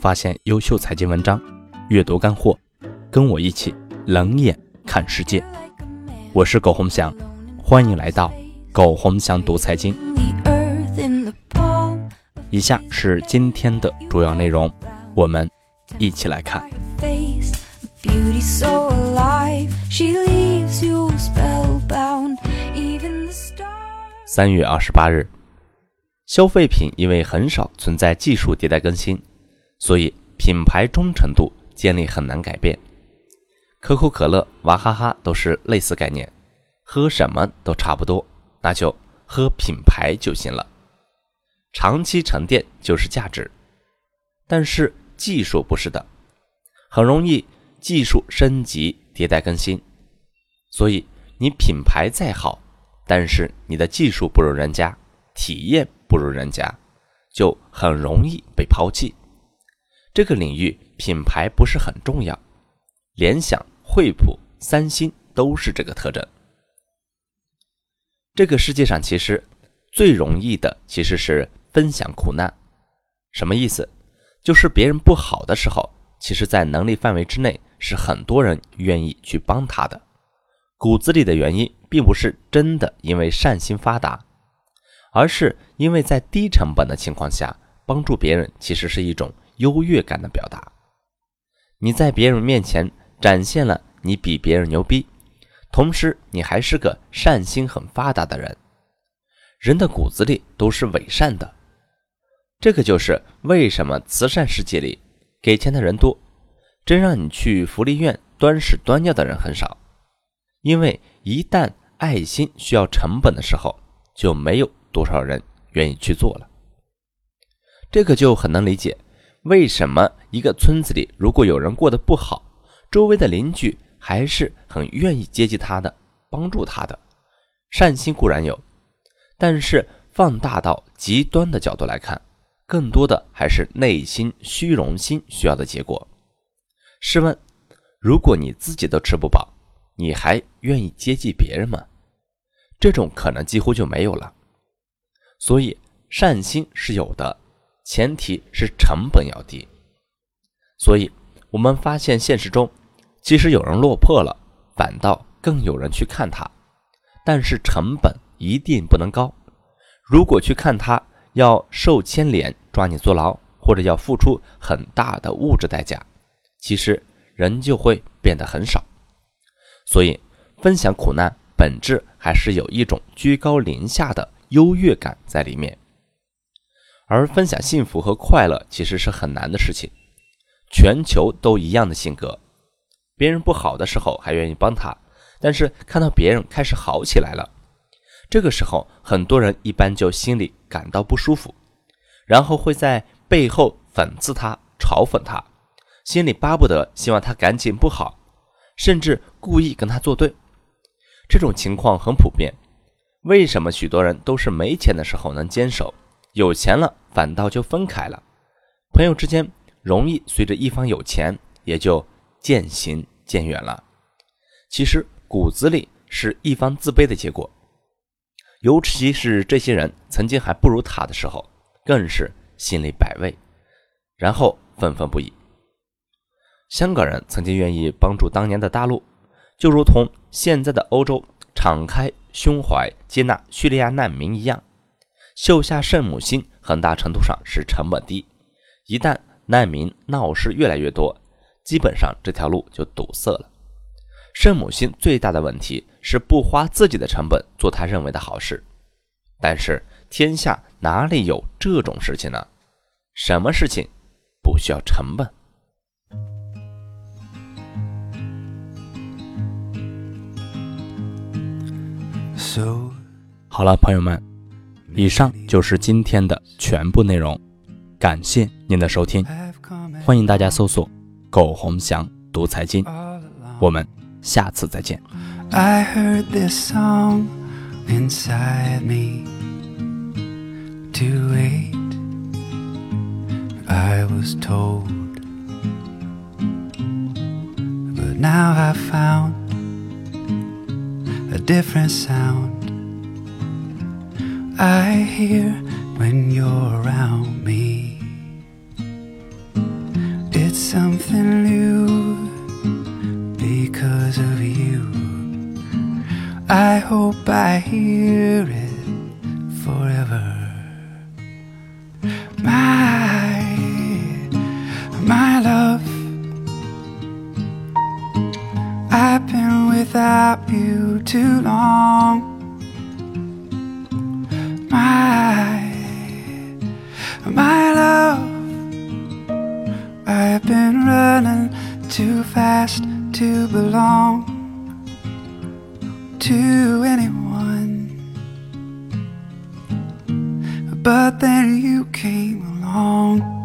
发现优秀财经文章，阅读干货，跟我一起冷眼看世界。我是苟洪祥，欢迎来到苟洪祥读财经。以下是今天的主要内容，我们一起来看。三月二十八日。消费品因为很少存在技术迭代更新，所以品牌忠诚度建立很难改变。可口可乐、娃哈哈都是类似概念，喝什么都差不多，那就喝品牌就行了。长期沉淀就是价值，但是技术不是的，很容易技术升级迭代更新，所以你品牌再好，但是你的技术不如人家，体验。不如人家，就很容易被抛弃。这个领域品牌不是很重要，联想、惠普、三星都是这个特征。这个世界上其实最容易的其实是分享苦难。什么意思？就是别人不好的时候，其实在能力范围之内，是很多人愿意去帮他的。骨子里的原因，并不是真的因为善心发达。而是因为在低成本的情况下帮助别人，其实是一种优越感的表达。你在别人面前展现了你比别人牛逼，同时你还是个善心很发达的人。人的骨子里都是伪善的，这个就是为什么慈善世界里给钱的人多，真让你去福利院端屎端尿的人很少。因为一旦爱心需要成本的时候，就没有。多少人愿意去做了？这个就很能理解，为什么一个村子里如果有人过得不好，周围的邻居还是很愿意接济他的，帮助他的。善心固然有，但是放大到极端的角度来看，更多的还是内心虚荣心需要的结果。试问，如果你自己都吃不饱，你还愿意接济别人吗？这种可能几乎就没有了。所以善心是有的，前提是成本要低。所以，我们发现现实中，即使有人落魄了，反倒更有人去看他，但是成本一定不能高。如果去看他，要受牵连、抓你坐牢，或者要付出很大的物质代价，其实人就会变得很少。所以，分享苦难本质还是有一种居高临下的。优越感在里面，而分享幸福和快乐其实是很难的事情。全球都一样的性格，别人不好的时候还愿意帮他，但是看到别人开始好起来了，这个时候很多人一般就心里感到不舒服，然后会在背后讽刺他、嘲讽他，心里巴不得希望他赶紧不好，甚至故意跟他作对。这种情况很普遍。为什么许多人都是没钱的时候能坚守，有钱了反倒就分开了？朋友之间容易随着一方有钱，也就渐行渐远了。其实骨子里是一方自卑的结果，尤其是这些人曾经还不如他的时候，更是心里百味，然后愤愤不已。香港人曾经愿意帮助当年的大陆，就如同现在的欧洲。敞开胸怀接纳叙利亚难民一样，秀下圣母心，很大程度上是成本低。一旦难民闹事越来越多，基本上这条路就堵塞了。圣母心最大的问题是不花自己的成本做他认为的好事，但是天下哪里有这种事情呢？什么事情不需要成本？So,？好了，朋友们，以上就是今天的全部内容，感谢您的收听，欢迎大家搜索“苟洪祥读财经”，我们下次再见。a different sound I hear when you're around me. It's something new because of you. I hope I hear it forever. My, my love. I've been without you too long. My, my love. I've been running too fast to belong to anyone. But then you came along.